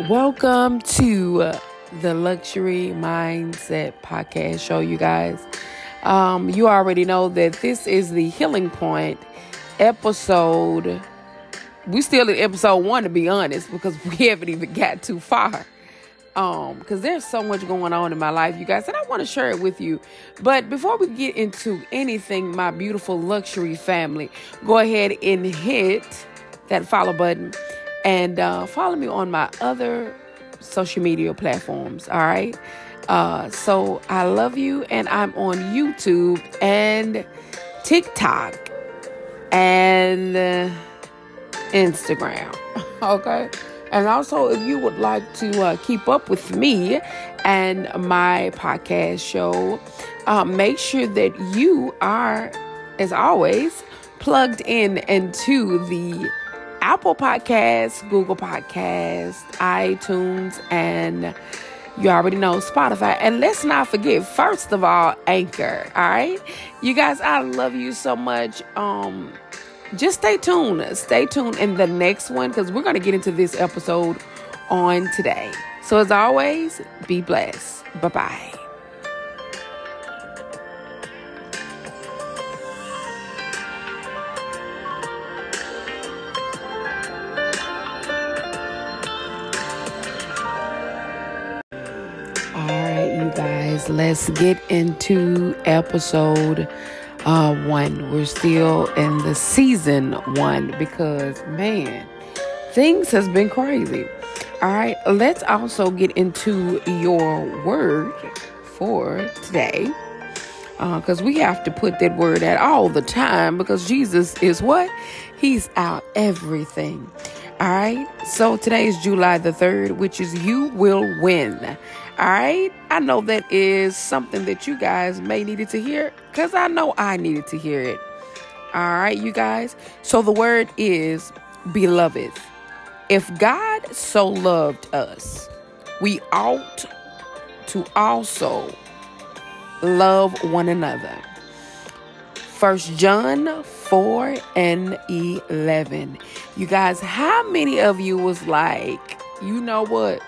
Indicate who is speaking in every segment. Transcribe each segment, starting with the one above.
Speaker 1: Welcome to the Luxury Mindset Podcast Show, you guys. Um, you already know that this is the Healing Point episode. We still in episode one, to be honest, because we haven't even got too far. Um, because there's so much going on in my life, you guys, and I want to share it with you. But before we get into anything, my beautiful luxury family, go ahead and hit that follow button and uh, follow me on my other social media platforms. All right. Uh, so I love you, and I'm on YouTube and TikTok and uh, Instagram. okay. And also, if you would like to uh, keep up with me and my podcast show, uh, make sure that you are, as always, plugged in into the Apple Podcasts, Google Podcasts, iTunes, and you already know Spotify. And let's not forget, first of all, Anchor. All right, you guys, I love you so much. Um, just stay tuned. Stay tuned in the next one because we're going to get into this episode on today. So, as always, be blessed. Bye bye. Let's get into episode uh, one. We're still in the season one because, man, things has been crazy. All right, let's also get into your word for today because uh, we have to put that word out all the time because Jesus is what? He's out everything. All right, so today is July the 3rd, which is You Will Win. All right, I know that is something that you guys may needed to hear because I know I needed to hear it. All right, you guys. So the word is beloved. If God so loved us, we ought to also love one another. First John 4 and 11. You guys, how many of you was like, you know what?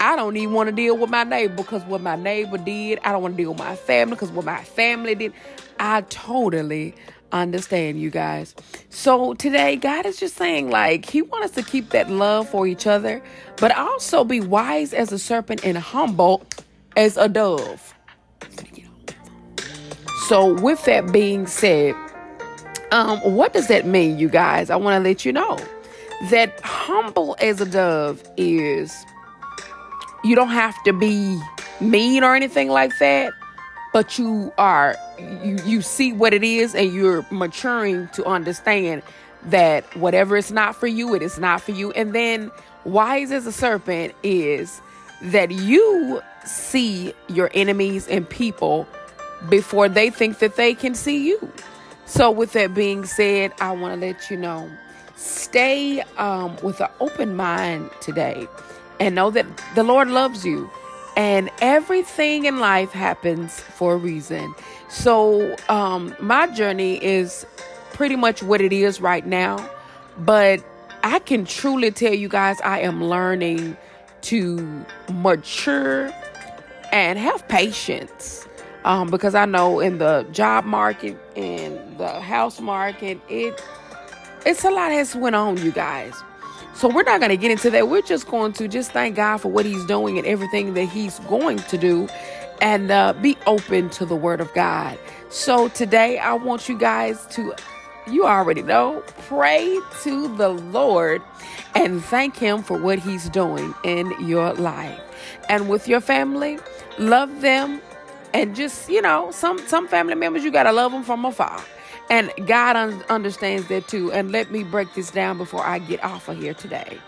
Speaker 1: I don't even want to deal with my neighbor because what my neighbor did. I don't want to deal with my family because what my family did. I totally understand you guys. So today, God is just saying, like, He wants us to keep that love for each other, but also be wise as a serpent and humble as a dove. So, with that being said, um, what does that mean, you guys? I want to let you know that humble as a dove is you don't have to be mean or anything like that, but you are you you see what it is and you're maturing to understand that whatever is not for you, it is not for you. And then wise as a serpent is that you see your enemies and people before they think that they can see you. So, with that being said, I want to let you know stay um, with an open mind today and know that the Lord loves you. And everything in life happens for a reason. So, um, my journey is pretty much what it is right now. But I can truly tell you guys, I am learning to mature and have patience um, because I know in the job market and the house market, it it's a lot has went on, you guys. So we're not going to get into that. We're just going to just thank God for what He's doing and everything that He's going to do, and uh, be open to the Word of God. So today, I want you guys to, you already know, pray to the Lord and thank Him for what He's doing in your life and with your family. Love them and just you know some some family members you gotta love them from afar. And god un- understands that too. And let me break this down before i get off of here today.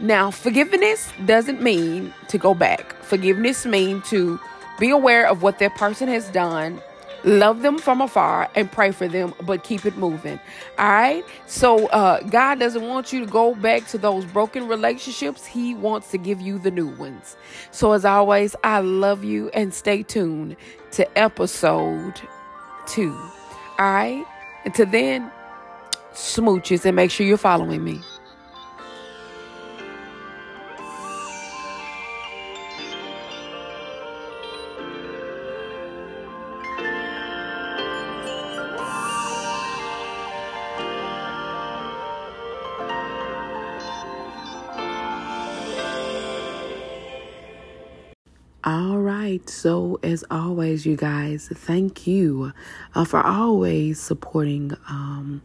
Speaker 1: Now forgiveness doesn't mean to go back. Forgiveness means to be aware of what that person has done love them from afar and pray for them but keep it moving. All right? So uh god doesn't want you to go back to those broken relationships. He wants to give you the new ones. So as always i love you and stay tuned to episode two. All right? Until then smooches and make sure you're following me right. So, as always, you guys, thank you uh, for always supporting um,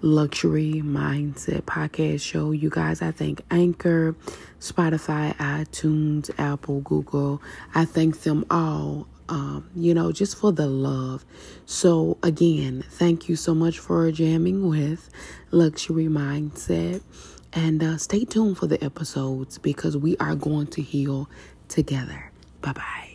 Speaker 1: Luxury Mindset Podcast Show. You guys, I thank Anchor, Spotify, iTunes, Apple, Google. I thank them all um, you know, just for the love. So, again, thank you so much for jamming with Luxury Mindset. And uh, stay tuned for the episodes because we are going to heal together. Bye bye.